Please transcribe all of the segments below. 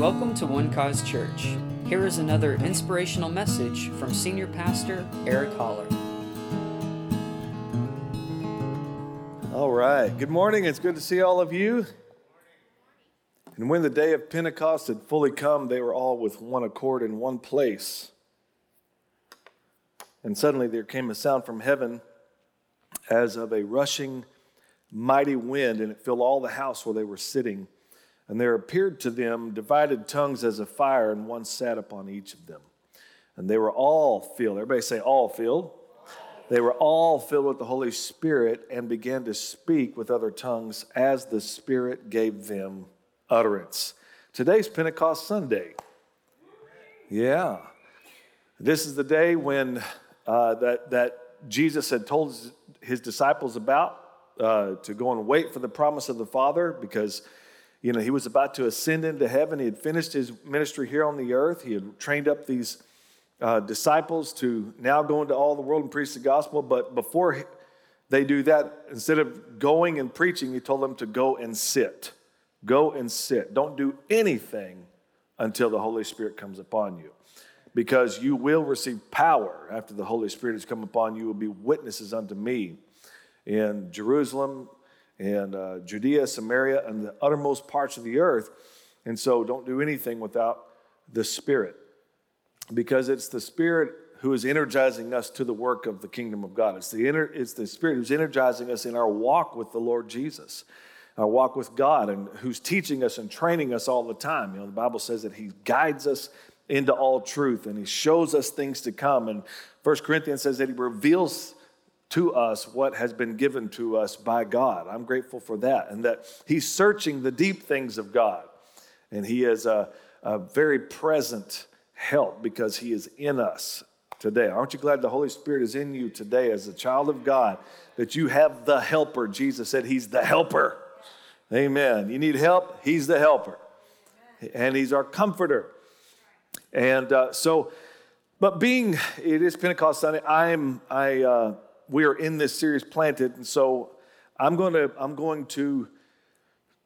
Welcome to One Cause Church. Here is another inspirational message from Senior Pastor Eric Holler. All right. Good morning. It's good to see all of you. And when the day of Pentecost had fully come, they were all with one accord in one place. And suddenly there came a sound from heaven as of a rushing mighty wind, and it filled all the house where they were sitting. And there appeared to them divided tongues as a fire, and one sat upon each of them. And they were all filled. Everybody say, all filled. They were all filled with the Holy Spirit and began to speak with other tongues as the Spirit gave them utterance. Today's Pentecost Sunday. Yeah. This is the day when uh, that, that Jesus had told his disciples about uh, to go and wait for the promise of the Father because you know, he was about to ascend into heaven. He had finished his ministry here on the earth. He had trained up these uh, disciples to now go into all the world and preach the gospel. But before they do that, instead of going and preaching, he told them to go and sit. Go and sit. Don't do anything until the Holy Spirit comes upon you. Because you will receive power after the Holy Spirit has come upon you. You will be witnesses unto me in Jerusalem, and uh, Judea, Samaria, and the uttermost parts of the earth. And so don't do anything without the Spirit, because it's the Spirit who is energizing us to the work of the kingdom of God. It's the, it's the Spirit who's energizing us in our walk with the Lord Jesus, our walk with God, and who's teaching us and training us all the time. You know, the Bible says that He guides us into all truth and He shows us things to come. And First Corinthians says that He reveals to us what has been given to us by God. I'm grateful for that, and that He's searching the deep things of God. And He is a, a very present help because He is in us today. Aren't you glad the Holy Spirit is in you today as a child of God, that you have the helper? Jesus said He's the helper. Amen. You need help, He's the helper. And He's our comforter. And uh, so, but being it is Pentecost Sunday, I'm I uh, we are in this series planted, and so I'm going to I'm going to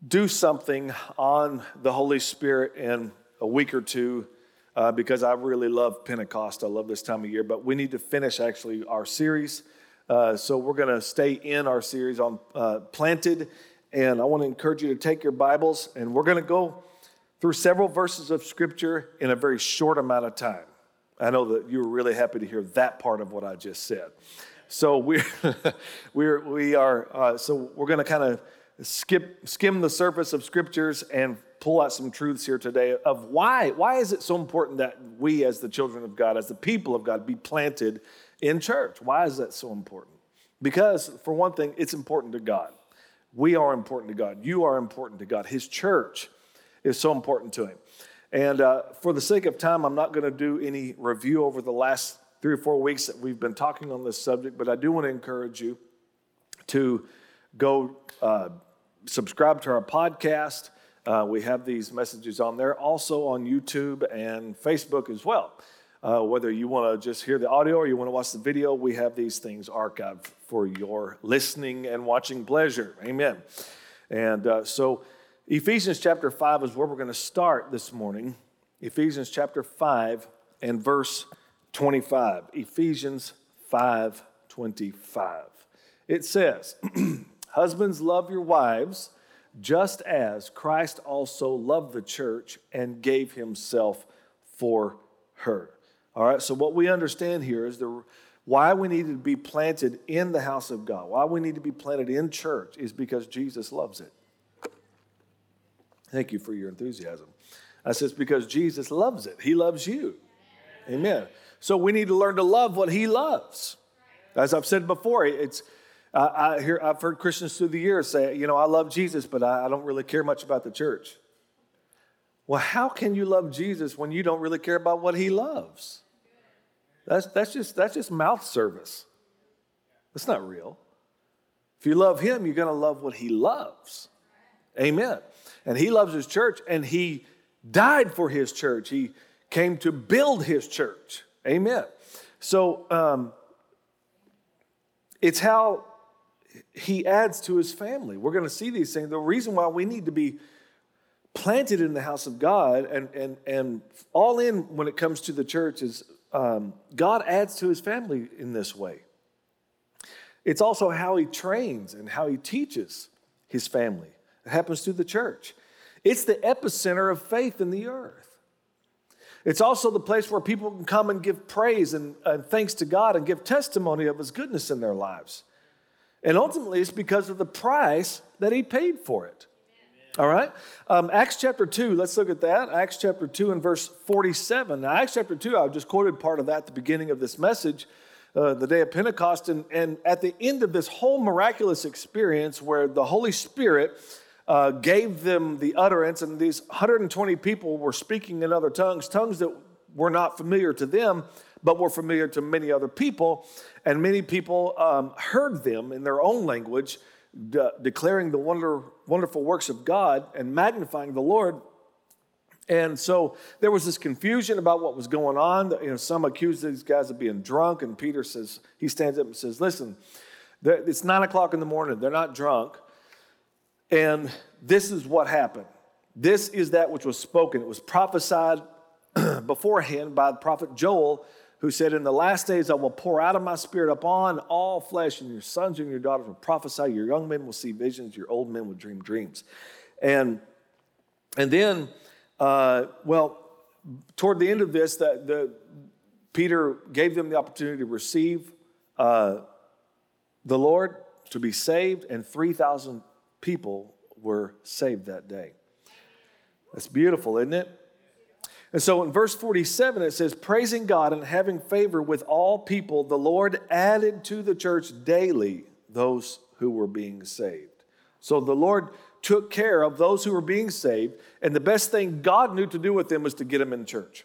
do something on the Holy Spirit in a week or two uh, because I really love Pentecost. I love this time of year, but we need to finish actually our series. Uh, so we're going to stay in our series on uh, planted, and I want to encourage you to take your Bibles, and we're going to go through several verses of Scripture in a very short amount of time. I know that you were really happy to hear that part of what I just said. So we're, we're, we are, uh, so we're going to kind of skip, skim the surface of scriptures and pull out some truths here today of why, why is it so important that we as the children of God, as the people of God, be planted in church? Why is that so important? Because for one thing, it's important to God. We are important to God. You are important to God. His church is so important to Him. And uh, for the sake of time, I'm not going to do any review over the last three or four weeks that we've been talking on this subject, but I do want to encourage you to go uh, subscribe to our podcast. Uh, we have these messages on there, also on YouTube and Facebook as well. Uh, whether you want to just hear the audio or you want to watch the video, we have these things archived for your listening and watching pleasure. Amen. And uh, so, Ephesians chapter 5 is where we're going to start this morning. Ephesians chapter 5 and verse 25. Ephesians 5 25. It says, Husbands, love your wives just as Christ also loved the church and gave himself for her. All right, so what we understand here is the why we need to be planted in the house of God, why we need to be planted in church is because Jesus loves it. Thank you for your enthusiasm. I says because Jesus loves it. He loves you. Amen. So we need to learn to love what He loves. As I've said before, it's uh, I hear I've heard Christians through the years say, you know, I love Jesus, but I, I don't really care much about the church. Well, how can you love Jesus when you don't really care about what He loves? That's that's just that's just mouth service. That's not real. If you love Him, you're going to love what He loves. Amen. And He loves His church, and He died for His church. He came to build His church. Amen. So um, it's how he adds to his family. We're going to see these things. The reason why we need to be planted in the house of God and, and, and all in when it comes to the church is um, God adds to his family in this way. It's also how he trains and how he teaches his family. It happens through the church. It's the epicenter of faith in the earth. It's also the place where people can come and give praise and, and thanks to God and give testimony of his goodness in their lives. And ultimately, it's because of the price that he paid for it. All right? Um, Acts chapter 2, let's look at that. Acts chapter 2 and verse 47. Now, Acts chapter 2, I've just quoted part of that at the beginning of this message, uh, the day of Pentecost. And, and at the end of this whole miraculous experience where the Holy Spirit uh, gave them the utterance, and these 120 people were speaking in other tongues, tongues that were not familiar to them, but were familiar to many other people. And many people um, heard them in their own language de- declaring the wonder, wonderful works of God and magnifying the Lord. And so there was this confusion about what was going on. You know, some accused these guys of being drunk, and Peter says, he stands up and says, Listen, it's nine o'clock in the morning, they're not drunk. And this is what happened. This is that which was spoken. It was prophesied beforehand by the prophet Joel who said, In the last days I will pour out of my spirit upon all flesh, and your sons and your daughters will prophesy, your young men will see visions, your old men will dream dreams. And, and then, uh, well, toward the end of this, that the, Peter gave them the opportunity to receive uh, the Lord, to be saved, and 3,000 people were saved that day. That's beautiful, isn't it? And so in verse 47, it says, Praising God and having favor with all people, the Lord added to the church daily those who were being saved. So the Lord took care of those who were being saved, and the best thing God knew to do with them was to get them in church.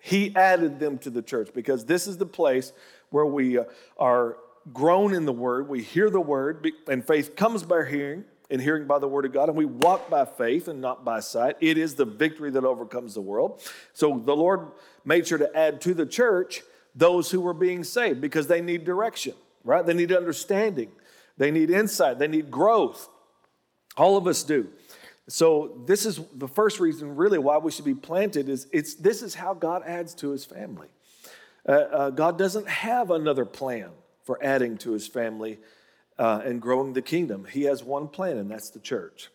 He added them to the church because this is the place where we uh, are grown in the word, we hear the word, and faith comes by hearing, and hearing by the word of God, and we walk by faith and not by sight. It is the victory that overcomes the world. So the Lord made sure to add to the church those who were being saved because they need direction, right? They need understanding, they need insight, they need growth. All of us do. So this is the first reason, really, why we should be planted. Is it's this is how God adds to His family. Uh, uh, God doesn't have another plan for adding to His family uh, and growing the kingdom. He has one plan, and that's the church.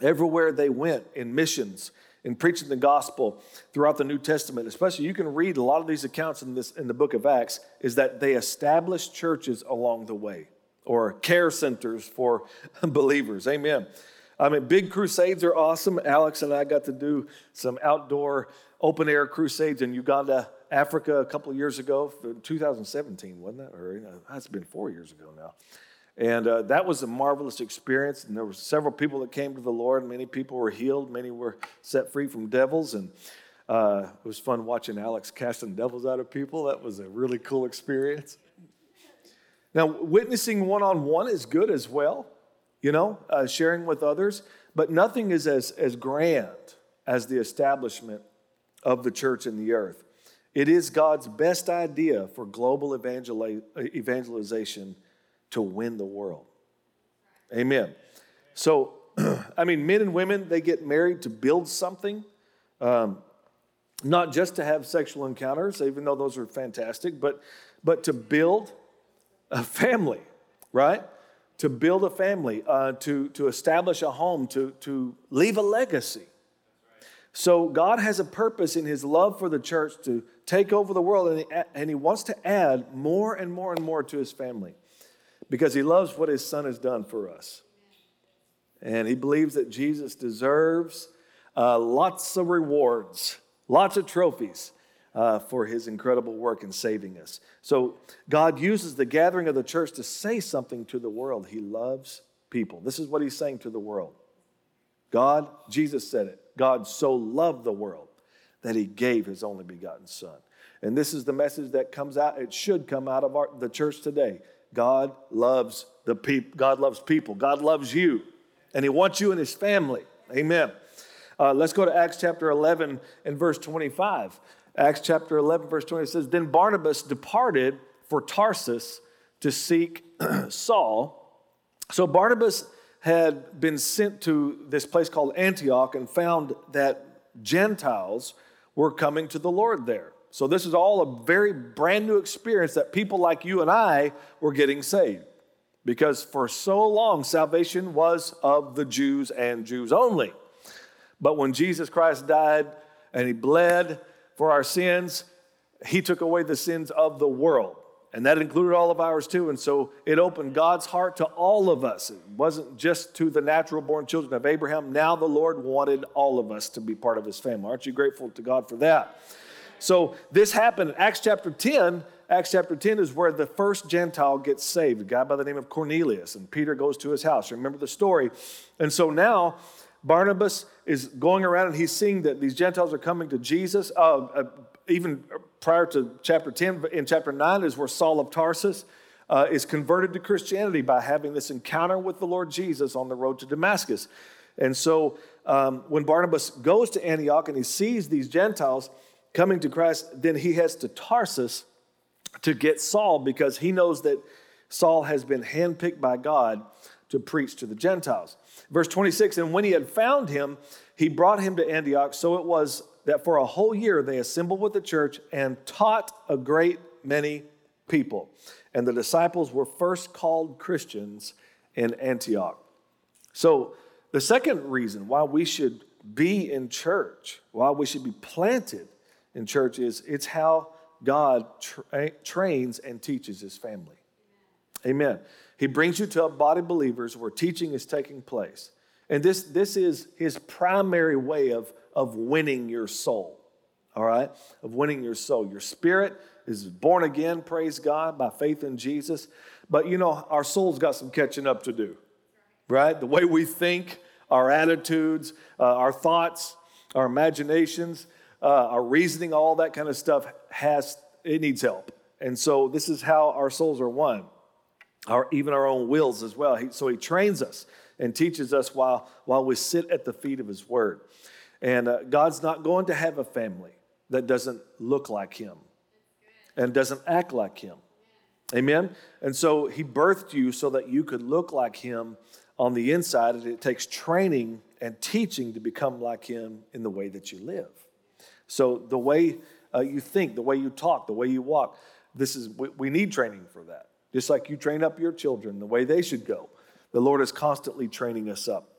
Everywhere they went in missions, in preaching the gospel throughout the New Testament, especially you can read a lot of these accounts in this in the book of Acts, is that they established churches along the way or care centers for believers. Amen. I mean, big crusades are awesome. Alex and I got to do some outdoor open air crusades in Uganda Africa a couple of years ago, 2017, wasn't it? Or it's been four years ago now. And uh, that was a marvelous experience. And there were several people that came to the Lord. Many people were healed. Many were set free from devils. And uh, it was fun watching Alex casting devils out of people. That was a really cool experience. Now, witnessing one on one is good as well, you know, uh, sharing with others. But nothing is as, as grand as the establishment of the church in the earth. It is God's best idea for global evangelization to win the world. Amen. So, I mean, men and women, they get married to build something, um, not just to have sexual encounters, even though those are fantastic, but, but to build a family, right? To build a family, uh, to, to establish a home, to, to leave a legacy. So, God has a purpose in His love for the church to take over the world, and he, and he wants to add more and more and more to his family because he loves what his son has done for us. And he believes that Jesus deserves uh, lots of rewards, lots of trophies uh, for his incredible work in saving us. So God uses the gathering of the church to say something to the world. He loves people. This is what he's saying to the world. God, Jesus said it, God so loved the world that he gave his only begotten son. And this is the message that comes out, it should come out of our, the church today. God loves the people. God loves people. God loves you. And he wants you in his family. Amen. Uh, let's go to Acts chapter 11 and verse 25. Acts chapter 11, verse 20 says, Then Barnabas departed for Tarsus to seek Saul. So Barnabas had been sent to this place called Antioch and found that Gentiles were coming to the Lord there. So, this is all a very brand new experience that people like you and I were getting saved. Because for so long, salvation was of the Jews and Jews only. But when Jesus Christ died and he bled for our sins, he took away the sins of the world. And that included all of ours too. And so it opened God's heart to all of us. It wasn't just to the natural born children of Abraham. Now the Lord wanted all of us to be part of his family. Aren't you grateful to God for that? So this happened in Acts chapter 10. Acts chapter 10 is where the first Gentile gets saved, a guy by the name of Cornelius. And Peter goes to his house. Remember the story. And so now Barnabas is going around and he's seeing that these Gentiles are coming to Jesus. Uh, uh, even prior to chapter 10, in chapter 9 is where Saul of Tarsus uh, is converted to Christianity by having this encounter with the Lord Jesus on the road to Damascus. And so um, when Barnabas goes to Antioch and he sees these Gentiles coming to Christ, then he heads to Tarsus to get Saul because he knows that Saul has been handpicked by God to preach to the Gentiles. Verse 26 And when he had found him, he brought him to Antioch. So it was that for a whole year they assembled with the church and taught a great many people. And the disciples were first called Christians in Antioch. So, the second reason why we should be in church, why we should be planted in church, is it's how God tra- trains and teaches his family. Amen. He brings you to a body of believers where teaching is taking place. And this, this is his primary way of, of winning your soul, all right? Of winning your soul. Your spirit is born again, praise God, by faith in Jesus. But you know, our soul's got some catching up to do, right? The way we think, our attitudes, uh, our thoughts, our imaginations, uh, our reasoning, all that kind of stuff has, it needs help. And so this is how our souls are won, our, even our own wills as well. He, so he trains us and teaches us while, while we sit at the feet of His Word. And uh, God's not going to have a family that doesn't look like Him and doesn't act like Him. Amen? And so He birthed you so that you could look like Him on the inside, and it takes training and teaching to become like Him in the way that you live. So the way uh, you think, the way you talk, the way you walk, this is we, we need training for that. Just like you train up your children the way they should go. The Lord is constantly training us up.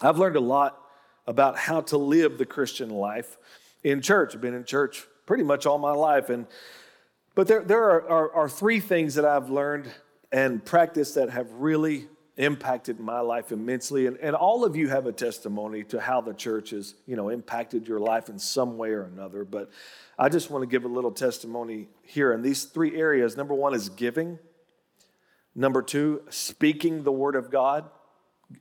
I've learned a lot about how to live the Christian life in church. I've been in church pretty much all my life. And, but there, there are, are, are three things that I've learned and practiced that have really impacted my life immensely. And, and all of you have a testimony to how the church has, you know, impacted your life in some way or another. But I just want to give a little testimony here in these three areas. Number one is giving. Number two, speaking the word of God,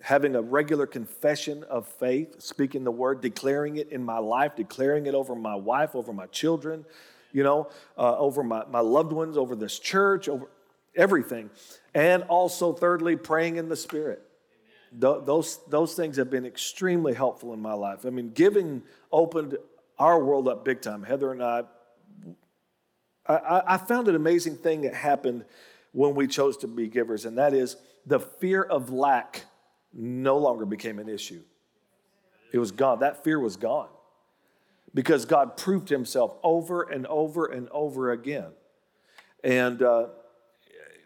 having a regular confession of faith, speaking the word, declaring it in my life, declaring it over my wife, over my children, you know, uh, over my, my loved ones, over this church, over everything. And also, thirdly, praying in the Spirit. Th- those, those things have been extremely helpful in my life. I mean, giving opened our world up big time. Heather and I, I, I found an amazing thing that happened when we chose to be givers, and that is the fear of lack no longer became an issue. It was gone. That fear was gone because God proved himself over and over and over again. And uh,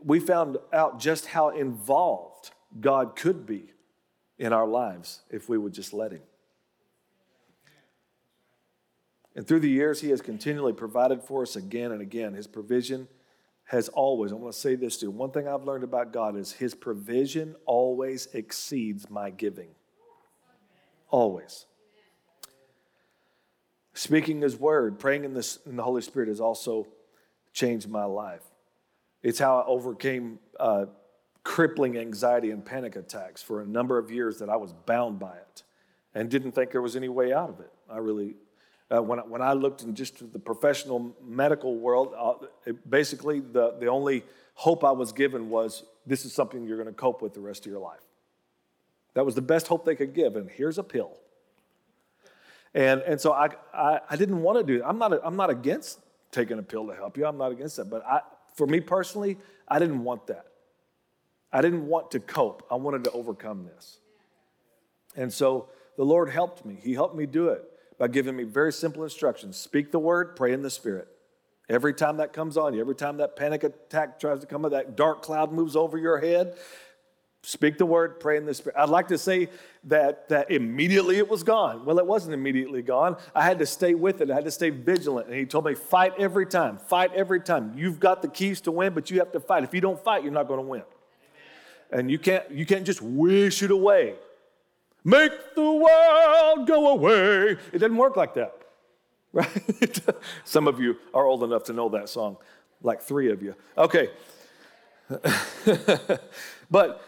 we found out just how involved God could be in our lives if we would just let him. And through the years, he has continually provided for us again and again. His provision has always, I want to say this too. One thing I've learned about God is his provision always exceeds my giving. Always. Speaking his word, praying in, this, in the Holy Spirit has also changed my life. It's how I overcame uh, crippling anxiety and panic attacks for a number of years that I was bound by it and didn't think there was any way out of it. I really uh, when, when I looked in just the professional medical world, uh, it, basically the, the only hope I was given was this is something you're going to cope with the rest of your life. That was the best hope they could give, and here's a pill. And, and so I, I, I didn't want to do it. I'm not, I'm not against taking a pill to help you. I'm not against that. But I, for me personally, I didn't want that. I didn't want to cope. I wanted to overcome this. And so the Lord helped me. He helped me do it by giving me very simple instructions speak the word, pray in the spirit. Every time that comes on you, every time that panic attack tries to come, that dark cloud moves over your head, speak the word, pray in the spirit. I'd like to say that, that immediately it was gone. Well, it wasn't immediately gone. I had to stay with it. I had to stay vigilant. And he told me, fight every time, fight every time. You've got the keys to win, but you have to fight. If you don't fight, you're not going to win. And you can't, you can't just wish it away. Make the world go away. It didn't work like that. Right? Some of you are old enough to know that song, like three of you. Okay. but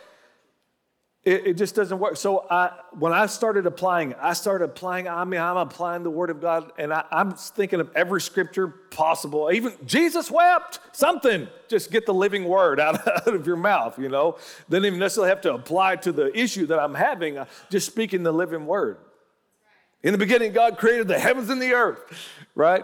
it, it, just doesn't work. So I, when I started applying, I started applying. I mean, I'm applying the Word of God, and I, I'm thinking of every scripture possible. Even Jesus wept. Something. Just get the living Word out, out of your mouth. You know, didn't even necessarily have to apply to the issue that I'm having. Uh, just speaking the living Word. In the beginning, God created the heavens and the earth, right?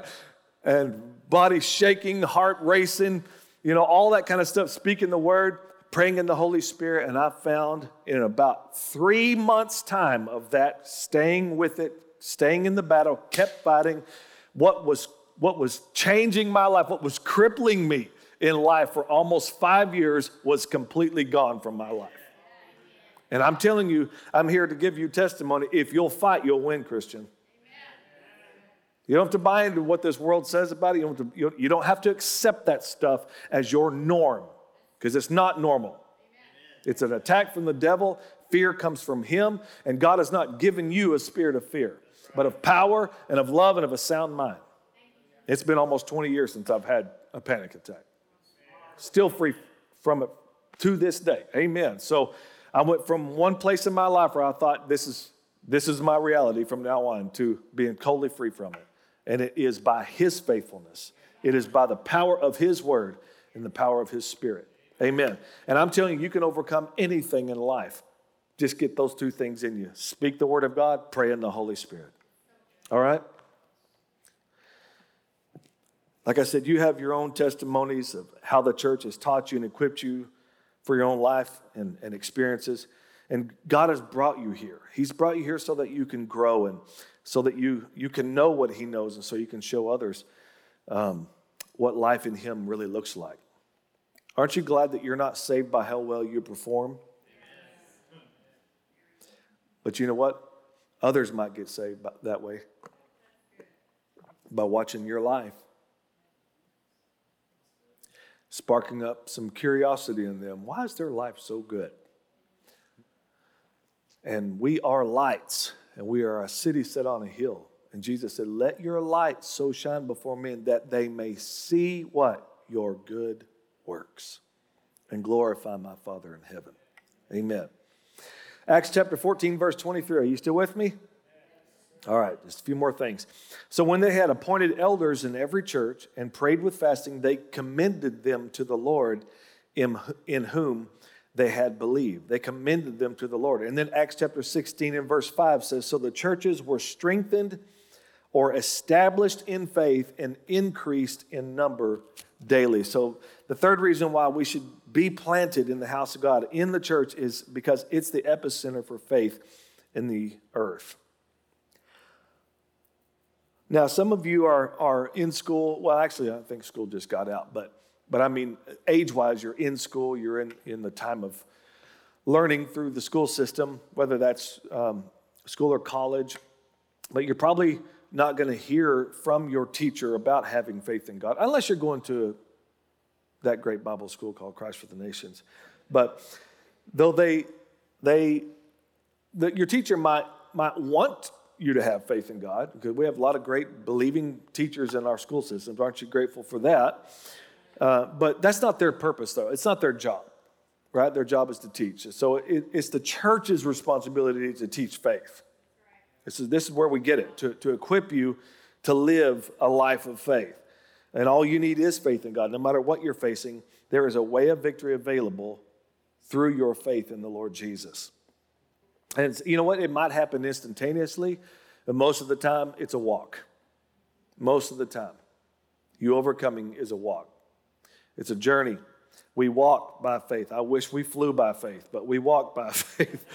And body shaking, heart racing, you know, all that kind of stuff. Speaking the Word praying in the Holy Spirit, and I found in about three months' time of that, staying with it, staying in the battle, kept fighting, what was, what was changing my life, what was crippling me in life for almost five years was completely gone from my life. And I'm telling you, I'm here to give you testimony. If you'll fight, you'll win, Christian. You don't have to buy into what this world says about it. You don't, have to, you don't have to accept that stuff as your norm because it's not normal. It's an attack from the devil. Fear comes from him, and God has not given you a spirit of fear, but of power and of love and of a sound mind. It's been almost 20 years since I've had a panic attack. Still free from it to this day. Amen. So I went from one place in my life where I thought this is this is my reality from now on to being totally free from it. And it is by his faithfulness. It is by the power of his word and the power of his spirit. Amen. And I'm telling you, you can overcome anything in life. Just get those two things in you speak the word of God, pray in the Holy Spirit. All right? Like I said, you have your own testimonies of how the church has taught you and equipped you for your own life and, and experiences. And God has brought you here. He's brought you here so that you can grow and so that you, you can know what He knows and so you can show others um, what life in Him really looks like. Aren't you glad that you're not saved by how well you perform? But you know what? Others might get saved by, that way by watching your life, sparking up some curiosity in them. Why is their life so good? And we are lights, and we are a city set on a hill. And Jesus said, Let your light so shine before men that they may see what? Your good works and glorify my Father in heaven. Amen. Acts chapter 14, verse 23. Are you still with me? All right, just a few more things. So, when they had appointed elders in every church and prayed with fasting, they commended them to the Lord in, in whom they had believed. They commended them to the Lord. And then Acts chapter 16 and verse 5 says So the churches were strengthened or established in faith and increased in number daily. So, the third reason why we should be planted in the house of God, in the church, is because it's the epicenter for faith in the earth. Now, some of you are, are in school. Well, actually, I think school just got out, but, but I mean, age wise, you're in school, you're in, in the time of learning through the school system, whether that's um, school or college, but you're probably not going to hear from your teacher about having faith in God unless you're going to that great Bible school called Christ for the Nations. But though they, they, the, your teacher might, might want you to have faith in God, because we have a lot of great believing teachers in our school systems. Aren't you grateful for that? Uh, but that's not their purpose, though. It's not their job, right? Their job is to teach. So it, it's the church's responsibility to teach faith. This is, this is where we get it, to, to equip you to live a life of faith. And all you need is faith in God. No matter what you're facing, there is a way of victory available through your faith in the Lord Jesus. And you know what? It might happen instantaneously, but most of the time, it's a walk. Most of the time, you overcoming is a walk. It's a journey We walk by faith. I wish we flew by faith, but we walk by faith,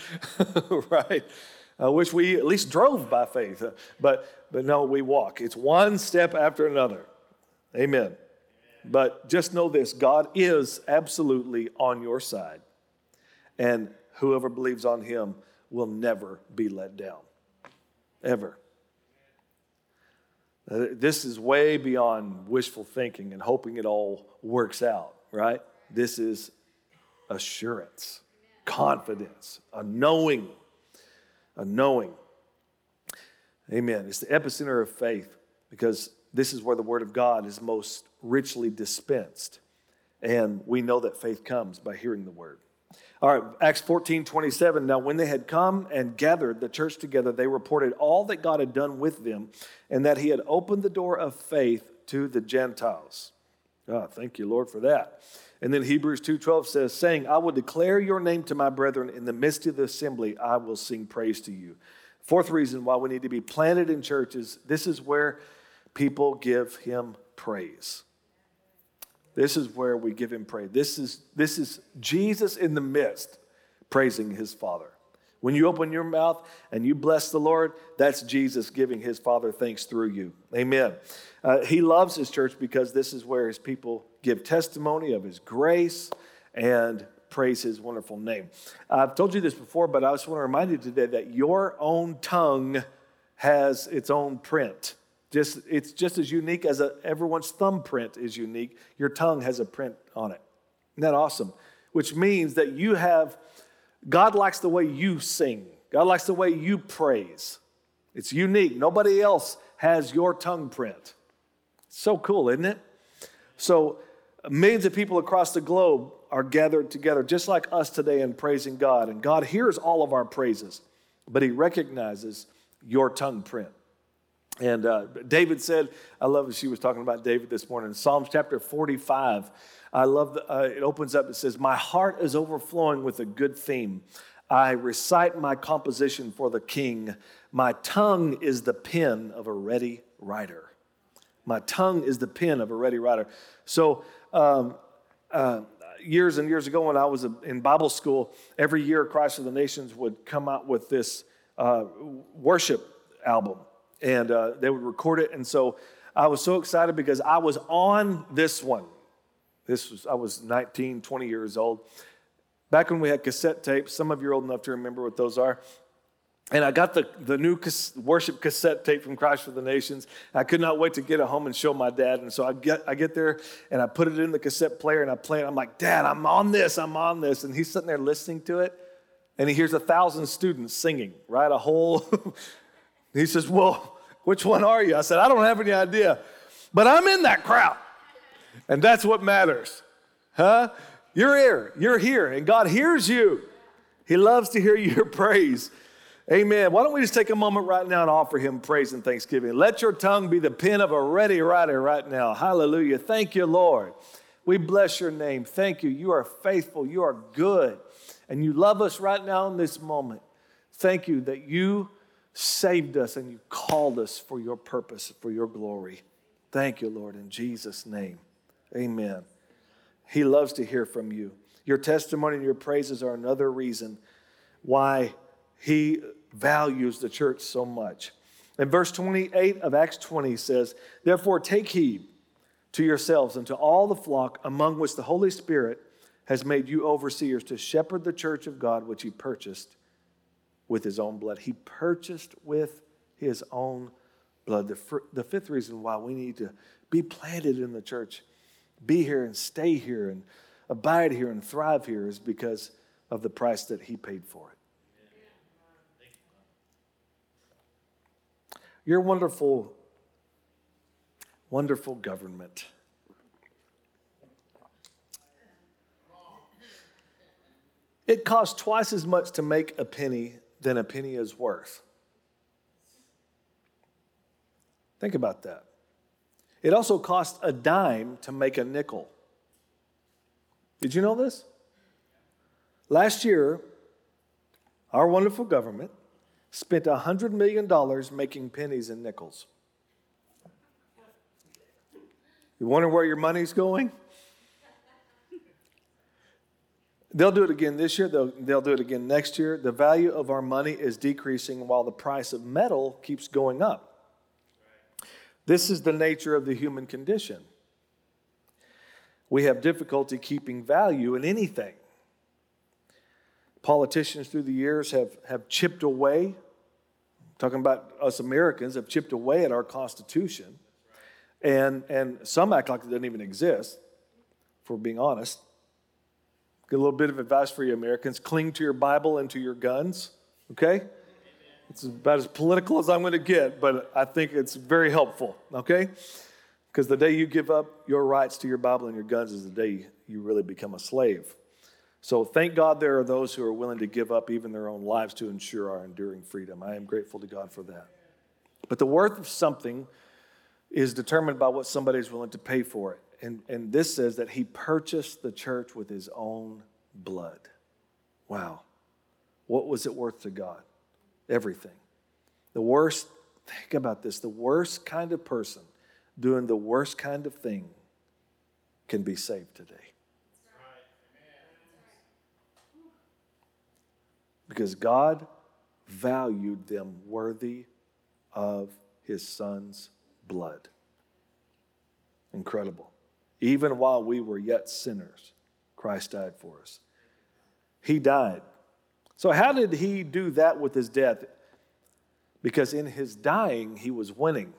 right? I wish we at least drove by faith, but, but no, we walk. It's one step after another. Amen. But just know this God is absolutely on your side, and whoever believes on him will never be let down. Ever. Uh, this is way beyond wishful thinking and hoping it all works out, right? This is assurance, confidence, a knowing, a knowing. Amen. It's the epicenter of faith because this is where the Word of God is most richly dispensed. And we know that faith comes by hearing the Word. All right, Acts 14, 27. Now, when they had come and gathered the church together, they reported all that God had done with them and that He had opened the door of faith to the Gentiles. Oh, thank you, Lord, for that. And then Hebrews 2:12 says, saying, I will declare your name to my brethren in the midst of the assembly, I will sing praise to you. Fourth reason why we need to be planted in churches, this is where people give him praise. This is where we give him praise. This is, this is Jesus in the midst praising his Father. When you open your mouth and you bless the Lord, that's Jesus giving his Father thanks through you. Amen. Uh, he loves his church because this is where his people give testimony of his grace and praise his wonderful name. I've told you this before, but I just want to remind you today that your own tongue has its own print. Just, it's just as unique as a, everyone's thumbprint is unique. Your tongue has a print on it. Isn't that awesome? Which means that you have, God likes the way you sing, God likes the way you praise. It's unique. Nobody else has your tongue print. So cool, isn't it? So, millions of people across the globe are gathered together, just like us today, in praising God. And God hears all of our praises, but He recognizes your tongue print. And uh, David said, I love that she was talking about David this morning. In Psalms chapter 45, I love the, uh, it opens up, it says, My heart is overflowing with a good theme. I recite my composition for the king. My tongue is the pen of a ready writer. My tongue is the pen of a ready writer. So, um, uh, years and years ago, when I was in Bible school, every year Christ of the Nations would come out with this uh, worship album and uh, they would record it. And so I was so excited because I was on this one. This was, I was 19, 20 years old. Back when we had cassette tapes, some of you are old enough to remember what those are. And I got the, the new worship cassette tape from Christ for the Nations. I could not wait to get it home and show my dad. And so I get, I get there and I put it in the cassette player and I play it. I'm like, Dad, I'm on this, I'm on this. And he's sitting there listening to it. And he hears a thousand students singing, right? A whole. he says, Well, which one are you? I said, I don't have any idea, but I'm in that crowd. And that's what matters. Huh? You're here. You're here. And God hears you. He loves to hear your praise. Amen. Why don't we just take a moment right now and offer him praise and thanksgiving? Let your tongue be the pen of a ready writer right now. Hallelujah. Thank you, Lord. We bless your name. Thank you. You are faithful. You are good. And you love us right now in this moment. Thank you that you saved us and you called us for your purpose, for your glory. Thank you, Lord, in Jesus' name. Amen. He loves to hear from you. Your testimony and your praises are another reason why he values the church so much. And verse 28 of Acts 20 says, Therefore, take heed to yourselves and to all the flock among which the Holy Spirit has made you overseers to shepherd the church of God which he purchased with his own blood. He purchased with his own blood. The, fifth reason why we need to be planted in the church, be here and stay here and abide here and thrive here is because of the price that he paid for it. Your wonderful, wonderful government. It costs twice as much to make a penny than a penny is worth. Think about that. It also costs a dime to make a nickel. Did you know this? Last year, our wonderful government spent $100 million making pennies and nickels. You wonder where your money's going? They'll do it again this year, they'll, they'll do it again next year. The value of our money is decreasing while the price of metal keeps going up. This is the nature of the human condition. We have difficulty keeping value in anything. Politicians through the years have, have chipped away, talking about us Americans, have chipped away at our Constitution. And, and some act like it doesn't even exist, for being honest. Get a little bit of advice for you Americans cling to your Bible and to your guns, okay? It's about as political as I'm going to get, but I think it's very helpful, okay? Because the day you give up your rights to your Bible and your guns is the day you really become a slave. So thank God there are those who are willing to give up even their own lives to ensure our enduring freedom. I am grateful to God for that. But the worth of something is determined by what somebody is willing to pay for it. And, and this says that he purchased the church with his own blood. Wow. What was it worth to God? Everything. The worst, think about this, the worst kind of person doing the worst kind of thing can be saved today. Because God valued them worthy of his son's blood. Incredible. Even while we were yet sinners, Christ died for us. He died. So, how did he do that with his death? Because in his dying, he was winning.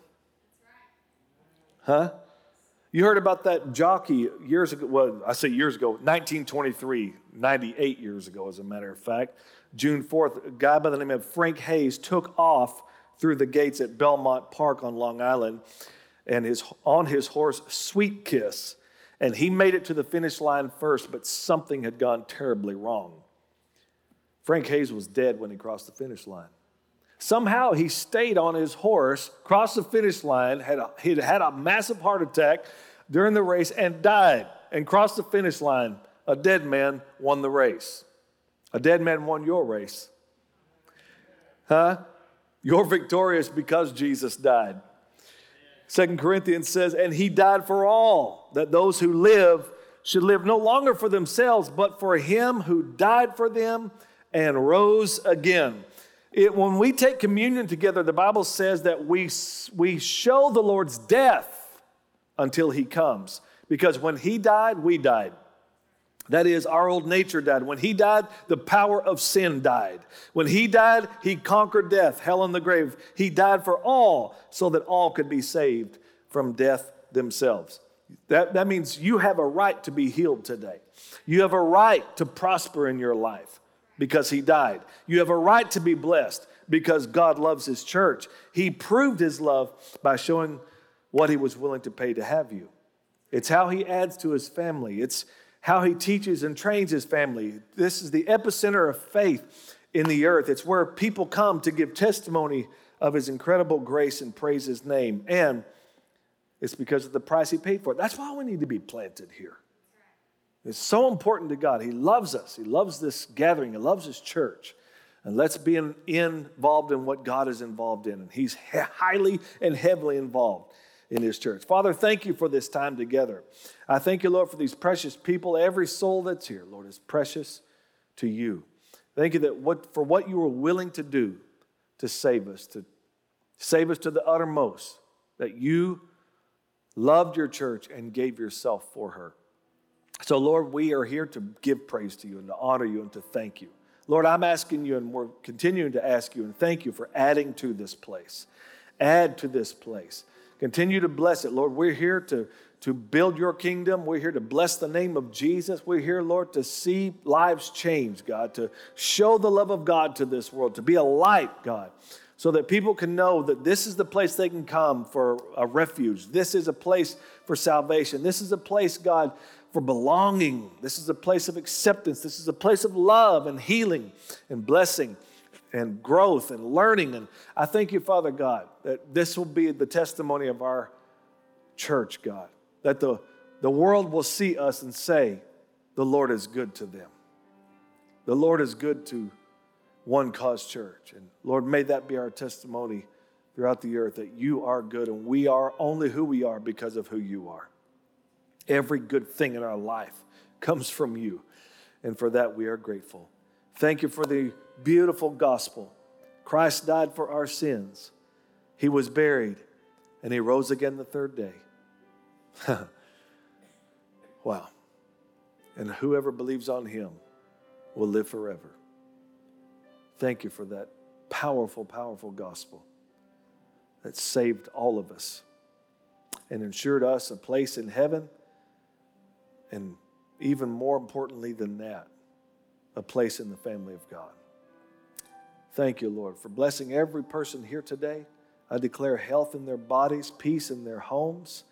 Huh? You heard about that jockey years ago. Well, I say years ago, 1923, 98 years ago, as a matter of fact. June 4th, a guy by the name of Frank Hayes took off through the gates at Belmont Park on Long Island and his, on his horse, Sweet Kiss. And he made it to the finish line first, but something had gone terribly wrong. Frank Hayes was dead when he crossed the finish line. Somehow he stayed on his horse, crossed the finish line, had a, he'd had a massive heart attack during the race, and died and crossed the finish line. A dead man won the race. A dead man won your race. Huh? You're victorious because Jesus died. Second Corinthians says, and he died for all, that those who live should live no longer for themselves, but for him who died for them and rose again. It, when we take communion together, the Bible says that we, we show the Lord's death until he comes. Because when he died, we died. That is, our old nature died. When he died, the power of sin died. When he died, he conquered death, hell, and the grave. He died for all so that all could be saved from death themselves. That, that means you have a right to be healed today. You have a right to prosper in your life because he died. You have a right to be blessed because God loves his church. He proved his love by showing what he was willing to pay to have you. It's how he adds to his family. It's how he teaches and trains his family. This is the epicenter of faith in the earth. It's where people come to give testimony of his incredible grace and praise his name. And it's because of the price he paid for it. That's why we need to be planted here. It's so important to God. He loves us. He loves this gathering. He loves his church. And let's be in, involved in what God is involved in. And he's highly and heavily involved in his church. Father, thank you for this time together. I thank you, Lord, for these precious people. Every soul that's here, Lord, is precious to you. Thank you that what, for what you were willing to do to save us, to save us to the uttermost, that you loved your church and gave yourself for her. So, Lord, we are here to give praise to you and to honor you and to thank you. Lord, I'm asking you, and we're continuing to ask you and thank you for adding to this place. Add to this place. Continue to bless it. Lord, we're here to, to build your kingdom. We're here to bless the name of Jesus. We're here, Lord, to see lives change, God, to show the love of God to this world, to be a light, God, so that people can know that this is the place they can come for a refuge. This is a place for salvation. This is a place, God, for belonging. This is a place of acceptance. This is a place of love and healing and blessing and growth and learning. And I thank you, Father God, that this will be the testimony of our church, God, that the, the world will see us and say, the Lord is good to them. The Lord is good to One Cause Church. And Lord, may that be our testimony throughout the earth that you are good and we are only who we are because of who you are. Every good thing in our life comes from you. and for that we are grateful. Thank you for the beautiful gospel. Christ died for our sins, He was buried, and He rose again the third day. wow. And whoever believes on Him will live forever. Thank you for that powerful, powerful gospel that saved all of us and ensured us a place in heaven, and even more importantly than that, a place in the family of God. Thank you, Lord, for blessing every person here today. I declare health in their bodies, peace in their homes.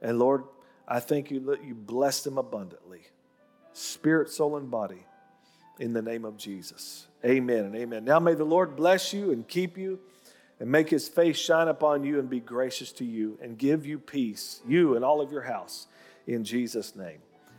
And Lord, I thank you that you bless them abundantly, spirit, soul, and body, in the name of Jesus. Amen and amen. Now may the Lord bless you and keep you and make his face shine upon you and be gracious to you and give you peace, you and all of your house, in Jesus' name.